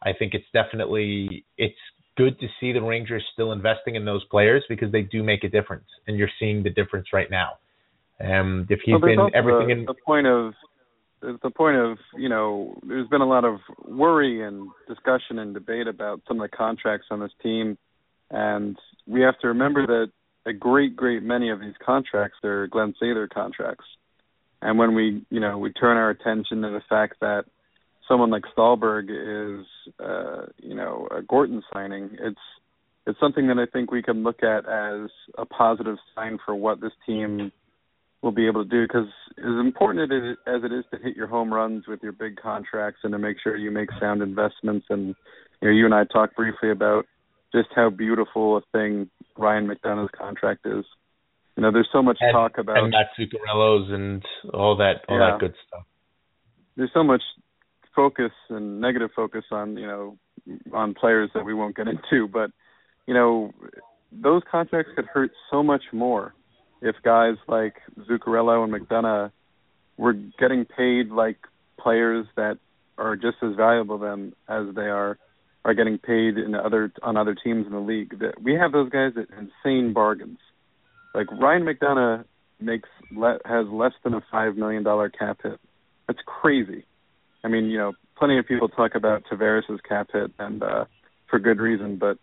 I think it's definitely it's good to see the Rangers still investing in those players because they do make a difference, and you're seeing the difference right now. Um, if he's well, been everything the, in the point of the point of you know there's been a lot of worry and discussion and debate about some of the contracts on this team and we have to remember that a great, great many of these contracts are Glenn Sather contracts. And when we, you know, we turn our attention to the fact that someone like Stalberg is, uh, you know, a Gorton signing, it's it's something that I think we can look at as a positive sign for what this team will be able to do. Because as important as it is to hit your home runs with your big contracts and to make sure you make sound investments, and you know, you and I talked briefly about just how beautiful a thing Ryan McDonagh's contract is. You know, there's so much and, talk about and Matt Zuccarello's and all that all yeah. that good stuff. There's so much focus and negative focus on you know on players that we won't get (laughs) into, but you know those contracts could hurt so much more if guys like Zuccarello and McDonagh were getting paid like players that are just as valuable them as they are are getting paid in other on other teams in the league. That we have those guys at insane bargains. Like Ryan McDonagh makes le- has less than a five million dollar cap hit. That's crazy. I mean, you know, plenty of people talk about Tavares's cap hit, and uh, for good reason. But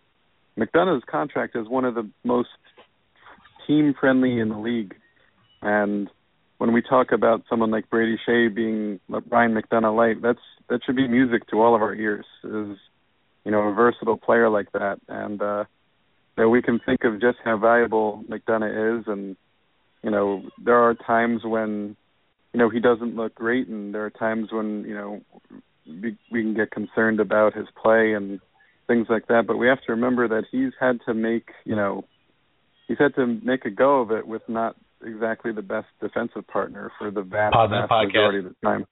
McDonagh's contract is one of the most team friendly in the league, and when we talk about someone like Brady Skjei being Ryan McDonagh light, that's that should be music to all of our ears. Is you know, a versatile player like that, and uh, that we can think of just how valuable McDonagh is, and you know, there are times when you know he doesn't look great, and there are times when you know we, we can get concerned about his play and things like that. But we have to remember that he's had to make you know he's had to make a go of it with not exactly the best defensive partner for the vast, vast majority of the time.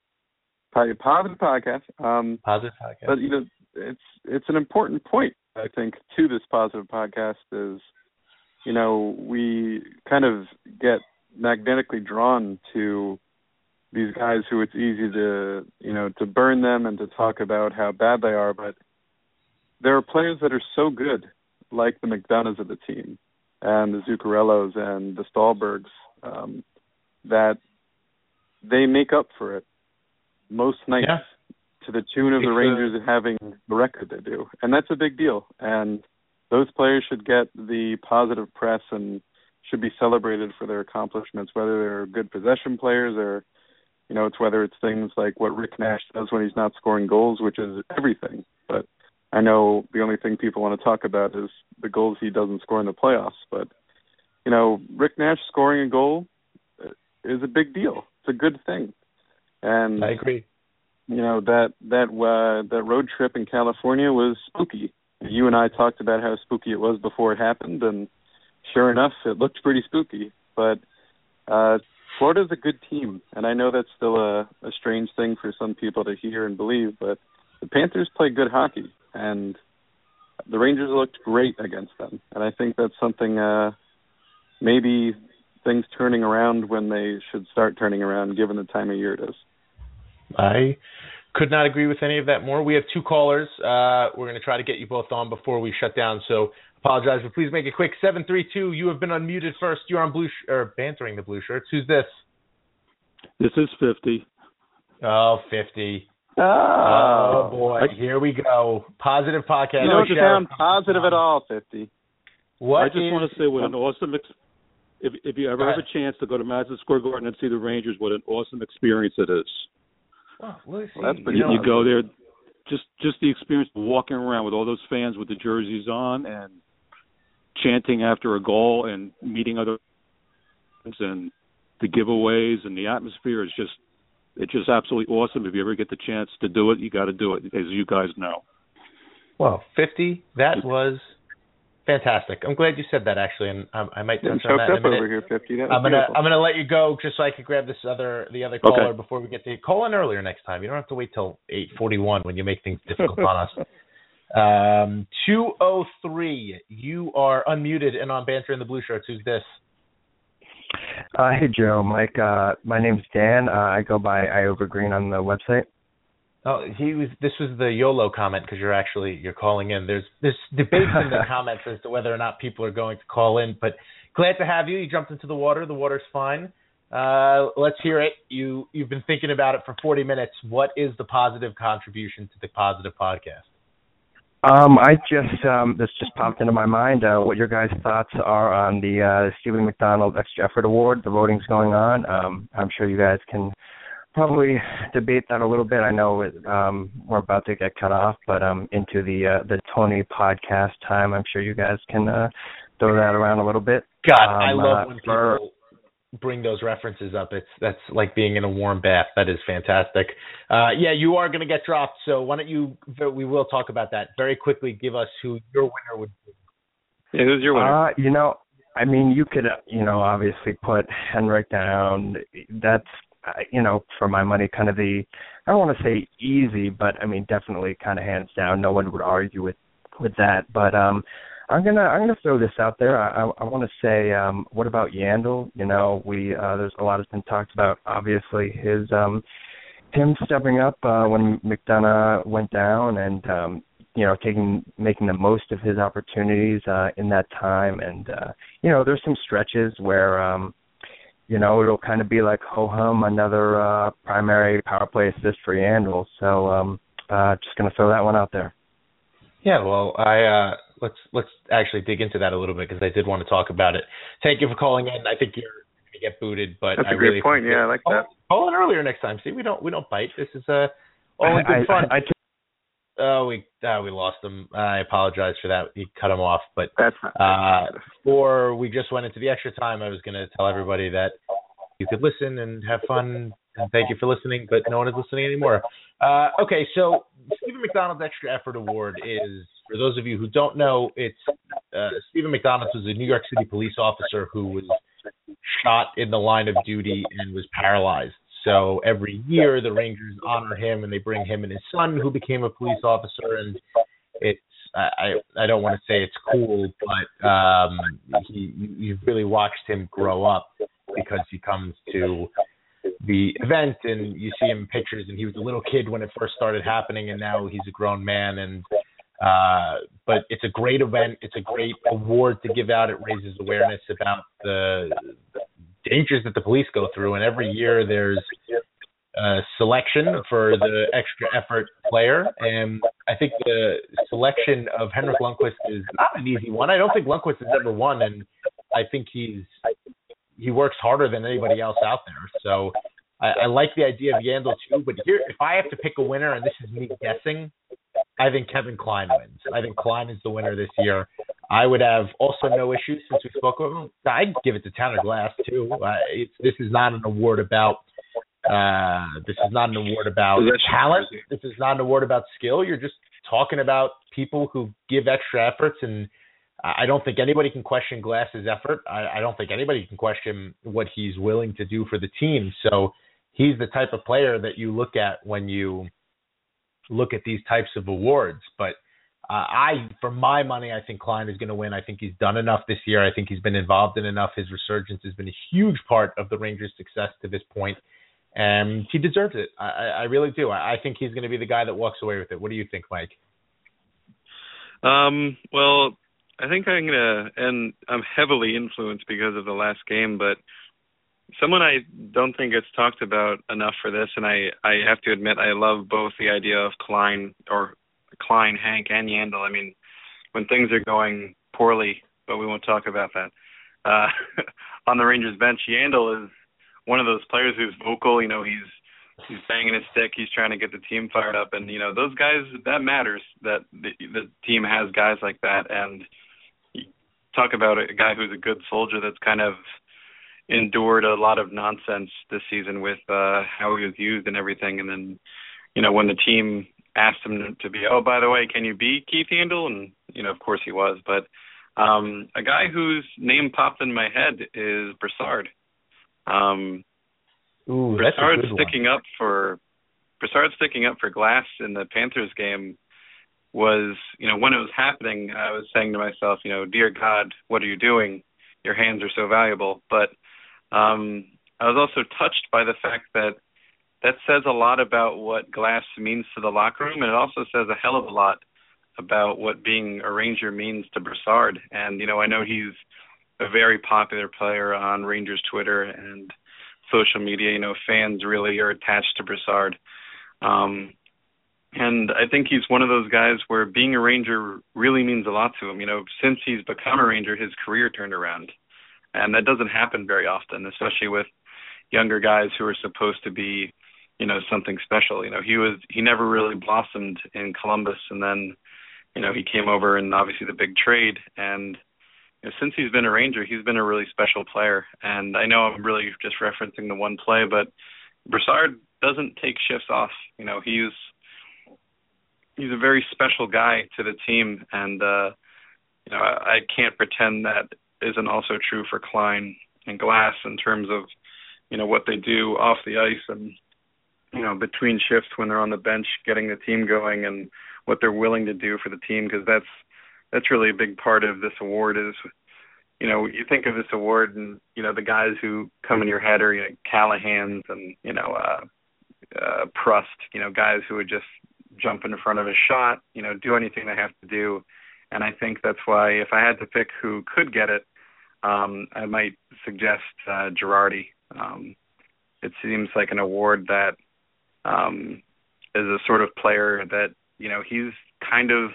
Positive podcast. Um, Positive podcast. But you know, it's it's an important point I think to this positive podcast is you know we kind of get magnetically drawn to these guys who it's easy to you know to burn them and to talk about how bad they are but there are players that are so good like the McDonaghs of the team and the Zuccarellos and the Stalbergs um, that they make up for it most nights yeah. To the tune of the Rangers having the record they do, and that's a big deal. And those players should get the positive press and should be celebrated for their accomplishments, whether they're good possession players or you know, it's whether it's things like what Rick Nash does when he's not scoring goals, which is everything. But I know the only thing people want to talk about is the goals he doesn't score in the playoffs. But you know, Rick Nash scoring a goal is a big deal. It's a good thing. And I agree. You know that that uh, that road trip in California was spooky. You and I talked about how spooky it was before it happened, and sure enough, it looked pretty spooky. But uh, Florida's a good team, and I know that's still a, a strange thing for some people to hear and believe, but the Panthers play good hockey, and the Rangers looked great against them, and I think that's something uh, maybe things turning around when they should start turning around, given the time of year it is. I could not agree with any of that more. We have two callers. Uh, we're going to try to get you both on before we shut down. So apologize, but please make it quick. Seven three two. You have been unmuted first. You're on blue sh- or bantering the blue shirts. Who's this? This is fifty. Oh, 50. Oh, oh boy, here we go. Positive podcast. You don't sound positive at all, fifty. What I just is, want to say what an awesome. Ex- if if you ever have a chance to go to Madison Square Garden and see the Rangers, what an awesome experience it is. Well, well, that's pretty You, you go there, just just the experience of walking around with all those fans with the jerseys on and chanting after a goal and meeting other fans and the giveaways and the atmosphere is just it's just absolutely awesome. If you ever get the chance to do it, you got to do it, as you guys know. Well, 50. That was fantastic. I'm glad you said that actually, and um, I might touch Getting on that choked in a minute. over here, fifty. That I'm gonna beautiful. I'm gonna let you go just so I can grab this other the other caller before we get to call in earlier next time. You don't have to wait till 8:41 when you make things difficult on us. (laughs) Um, 203. You are unmuted and on banter in the blue shirts. Who's this? Uh, hey Joe, Mike. Uh, my name's Dan. Uh, I go by Iovergreen on the website. Oh, he was. This was the YOLO comment because you're actually you're calling in. There's there's debates in the (laughs) comments as to whether or not people are going to call in. But glad to have you. You jumped into the water. The water's fine. Uh, let's hear it. You you've been thinking about it for 40 minutes. What is the positive contribution to the positive podcast? Um, I just um, this just popped into my mind. Uh, what your guys' thoughts are on the uh, Steven McDonald Extra Effort Award? The voting's going on. Um, I'm sure you guys can probably debate that a little bit. I know it, um, we're about to get cut off, but um, into the uh, the Tony podcast time, I'm sure you guys can uh, throw that around a little bit. God, I Um, love uh, when for- people bring those references up. It's that's like being in a warm bath. That is fantastic. Uh, yeah, you are going to get dropped. So why don't you? We will talk about that very quickly. Give us who your winner would be. Yeah, who's your winner? Uh, you know, I mean, you could, you know, obviously put Henrik down. That's, you know, for my money, kind of the, I don't want to say easy, but I mean, definitely kind of hands down. No one would argue with with that. But um, I'm gonna I'm gonna throw this out there. I I, I want to say, um, what about Yandle? You know, we uh, there's a lot has been talked about. Obviously, his um, him stepping up uh, when McDonagh went down and um, you know taking making the most of his opportunities uh in that time and uh you know there's some stretches where um you know it'll kind of be like ho hum another uh primary power play assist for Yandle so um uh just going to throw that one out there Yeah, well, I uh, let's let's actually dig into that a little bit because I did want to talk about it. Thank you for calling in. I think you're going to get booted, but That's I a great really point. appreciate Yeah, I it. like call, that. Call in earlier next time. See, we don't we don't bite. This is uh, all in I, good fun. I, I took oh, we uh, we lost him. I apologize for that. He cut him off, but That's uh, before we just went into the extra time, I was going to tell everybody that you could listen and have fun. And thank you for listening, but no one is listening anymore. Uh, okay, so Steven McDonald's Extra Effort Award is, for those of you who don't know, it's uh, Steven McDonald was a New York City police officer who was shot in the line of duty and was paralyzed. So every year the Rangers honor him and they bring him and his son, who became a police officer, and it's I I don't want to say it's cool, but um, he you've really watched him grow up because he comes to the event and you see him in pictures. And he was a little kid when it first started happening and now he's a grown man. And uh but it's a great event. It's a great award to give out. It raises awareness about the, the dangers that the police go through and every year there's a selection for the extra effort player and I think the selection of Henrik Lundqvist is not an easy one. I don't think Lundqvist has ever won and I think he's he works harder than anybody else out there. So I, I like the idea of Yandle too. But here, if I have to pick a winner, and this is me guessing, I think Kevin Klein wins. I think Klein is the winner this year. I would have also no issues since we spoke of him. I'd give it to Tanner Glass too. Uh, it's, this is not an award about. Uh, this is not an award about talent. This is not an award about skill. You're just talking about people who give extra efforts and I don't think anybody can question Glass's effort. I, I don't think anybody can question what he's willing to do for the team. So he's the type of player that you look at when you look at these types of awards. But uh, I, for my money, I think Klein is going to win. I think he's done enough this year. I think he's been involved in enough. His resurgence has been a huge part of the Rangers' success to this point, and he deserves it. I, I really do. I, I think he's going to be the guy that walks away with it. What do you think, Mike? Um, well, I think I'm gonna, and I'm heavily influenced because of the last game, but someone I don't think gets talked about enough for this, and I I have to admit I love both the idea of Klein or Klein, Hank, and Yandle. I mean, when things are going poorly, but we won't talk about that. Uh, (laughs) on the Rangers bench, Yandle is one of those players who's vocal. You know, he's he's banging his stick. He's trying to get the team fired up, and you know those guys that matters. That the, the team has guys like that, and talk about a guy who's a good soldier that's kind of endured a lot of nonsense this season with uh how he was used and everything and then you know when the team asked him to be oh by the way can you be Keith Yandle and you know of course he was but um a guy whose name popped in my head is Brassard um Ooh, Brassard sticking up for Brassard sticking up for Glass in the Panthers game was, you know, when it was happening, I was saying to myself, you know, dear God, what are you doing? Your hands are so valuable. But um, I was also touched by the fact that that says a lot about what Glass means to the locker room, and it also says a hell of a lot about what being a Ranger means to Brassard. And you know, I know he's a very popular player on Rangers Twitter and social media. You know, fans really are attached to Brassard. Um, and I think he's one of those guys where being a Ranger really means a lot to him. You know, since he's become a Ranger, his career turned around, and that doesn't happen very often, especially with younger guys who are supposed to be, you know, something special. You know, he was he never really blossomed in Columbus, and then, you know, he came over and obviously the big trade, and you know, since he's been a Ranger, he's been a really special player. And I know I'm really just referencing the one play, but Brassard doesn't take shifts off. You know, he's he's a very special guy to the team, and uh, you know I, I can't pretend that isn't also true for Klein and Glass in terms of you know what they do off the ice and you know between shifts when they're on the bench, getting the team going, and what they're willing to do for the team because that's that's really a big part of this award is you know you think of this award and you know the guys who come in your head are you know Callahan's and you know uh uh Prust you know guys who would just jump in front of a shot, you know, do anything they have to do. And I think that's why if I had to pick who could get it, um, I might suggest uh, Girardi. Um, it seems like an award that um, is a sort of player that you know he's kind of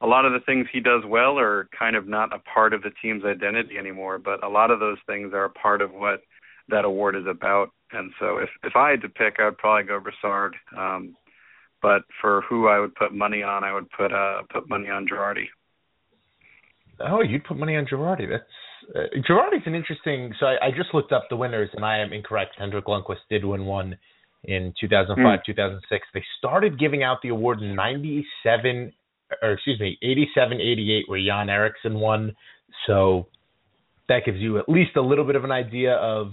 a lot of the things he does well are kind of not a part of the team's identity anymore, but a lot of those things are a part of what that award is about. And so if if I had to pick, I would probably go Brassard. Um, but for who I would put money on, I would put uh put money on Girardi. Oh, you'd put money on Girardi. That's uh, Girardi's an interesting. So I, I just looked up the winners, and I am incorrect. Henrik Lundqvist did win one in 2005, mm. 2006. They started giving out the award in 97, or excuse me, 87, 88, where Jan Erixon won. So that gives you at least a little bit of an idea of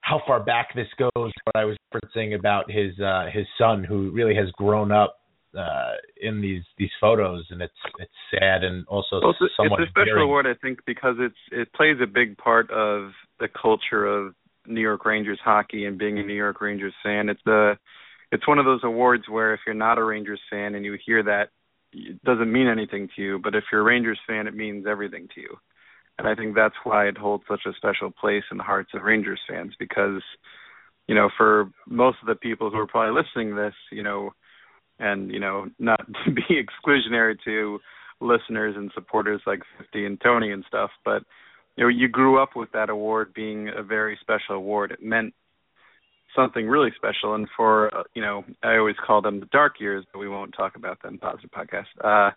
how far back this goes. What I was referencing about his uh, his son, who really has grown up uh, in these these photos, and it's it's sad and also well, it's, somewhat. It's a special award, I think, because it's it plays a big part of the culture of New York Rangers hockey and being a New York Rangers fan. It's the it's one of those awards where if you're not a Rangers fan and you hear that, it doesn't mean anything to you. But if you're a Rangers fan, it means everything to you. And I think that's why it holds such a special place in the hearts of Rangers fans because, you know, for most of the people who are probably listening to this, you know, and you know, not (laughs) to be exclusionary to listeners and supporters like 50 and Tony and stuff, but you know, you grew up with that award being a very special award. It meant something really special, and for uh, you know, I always call them the dark years, but we won't talk about them. Positive podcast. Uh,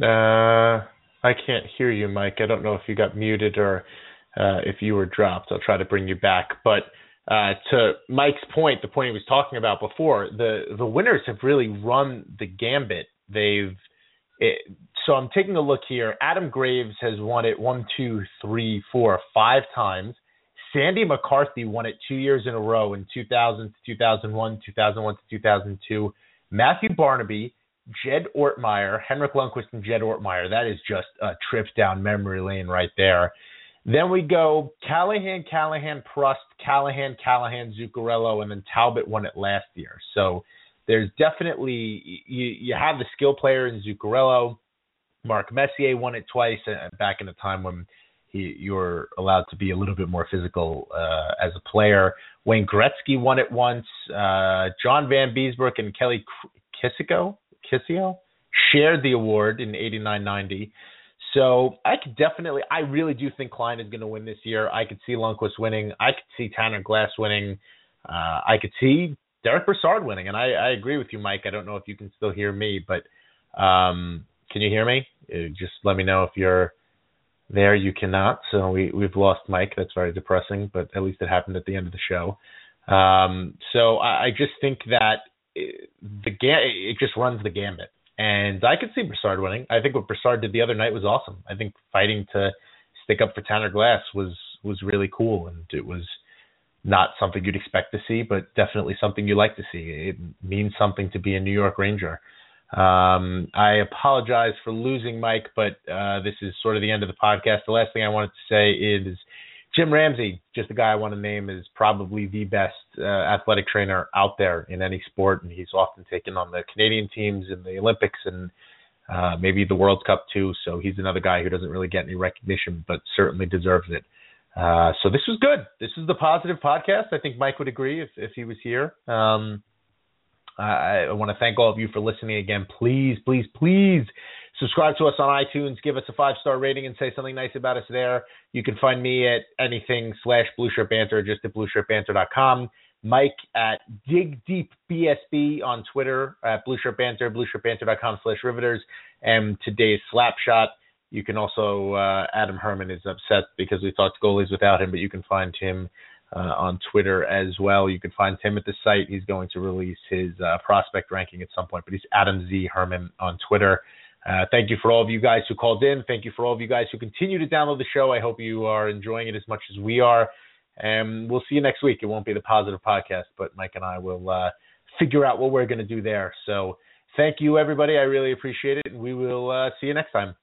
Uh, I can't hear you, Mike. I don't know if you got muted or uh, if you were dropped. I'll try to bring you back. But uh, to Mike's point, the point he was talking about before, the the winners have really run the gambit. They've it, so I'm taking a look here. Adam Graves has won it one, two, three, four, five times. Sandy McCarthy won it two years in a row in 2000 to 2001, 2001 to 2002. Matthew Barnaby, Jed Ortmeyer, Henrik Lundqvist, and Jed Ortmeyer. That is just a trip down memory lane right there. Then we go Callahan, Callahan, Prust, Callahan, Callahan, Zuccarello, and then Talbot won it last year. So there's definitely you you have the skill player in Zuccarello. Mark Messier won it twice uh, back in a time when he you were allowed to be a little bit more physical uh, as a player. Wayne Gretzky won it once. Uh, John Vanbiesbrouck and Kelly Kysico Kisio shared the award in 89-90. So I could definitely, I really do think Klein is going to win this year. I could see Lundqvist winning. I could see Tanner Glass winning. Uh, I could see Derek Brassard winning. And I, I agree with you, Mike. I don't know if you can still hear me, but um, can you hear me? Uh, just let me know if you're there. You cannot. So we, we've lost Mike. That's very depressing, but at least it happened at the end of the show. Um, so I, I just think that the it just runs the gambit. And I could see Brassard winning. I think what Brassard did the other night was awesome. I think fighting to stick up for Tanner Glass was was really cool, and it was not something you'd expect to see, but definitely something you like to see. It means something to be a New York Ranger. Um, I apologize for losing Mike, but uh, this is sort of the end of the podcast. The last thing I wanted to say is Jim Ramsay, just a guy I want to name, is probably the best uh, athletic trainer out there in any sport, and he's often taken on the Canadian teams in the Olympics and uh, maybe the World Cup too. So he's another guy who doesn't really get any recognition, but certainly deserves it. Uh, so this was good. This is the positive podcast. I think Mike would agree if if he was here. Um, I, I want to thank all of you for listening again. Please, please, please Subscribe to us on iTunes. Give us a five star rating and say something nice about us there. You can find me at anything slash Blue Shirt Banter, just at blueshirtbanter.com. Mike at Dig Deep BSB on Twitter at Blue Shirt Banter, blueshirtbanter.com slash Riveters, and today's Slapshot. You can also uh, Adam Herman is upset because we talked goalies without him, but you can find him uh, on Twitter as well. You can find Tim at the site. He's going to release his uh, prospect ranking at some point, but he's Adam Z Herman on Twitter. Uh, thank you for all of you guys who called in. Thank you for all of you guys who continue to download the show. I hope you are enjoying it as much as we are. And we'll see you next week. It won't be the positive podcast, but Mike and I will uh, figure out what we're going to do there. So thank you, everybody. I really appreciate it. And we will uh, see you next time.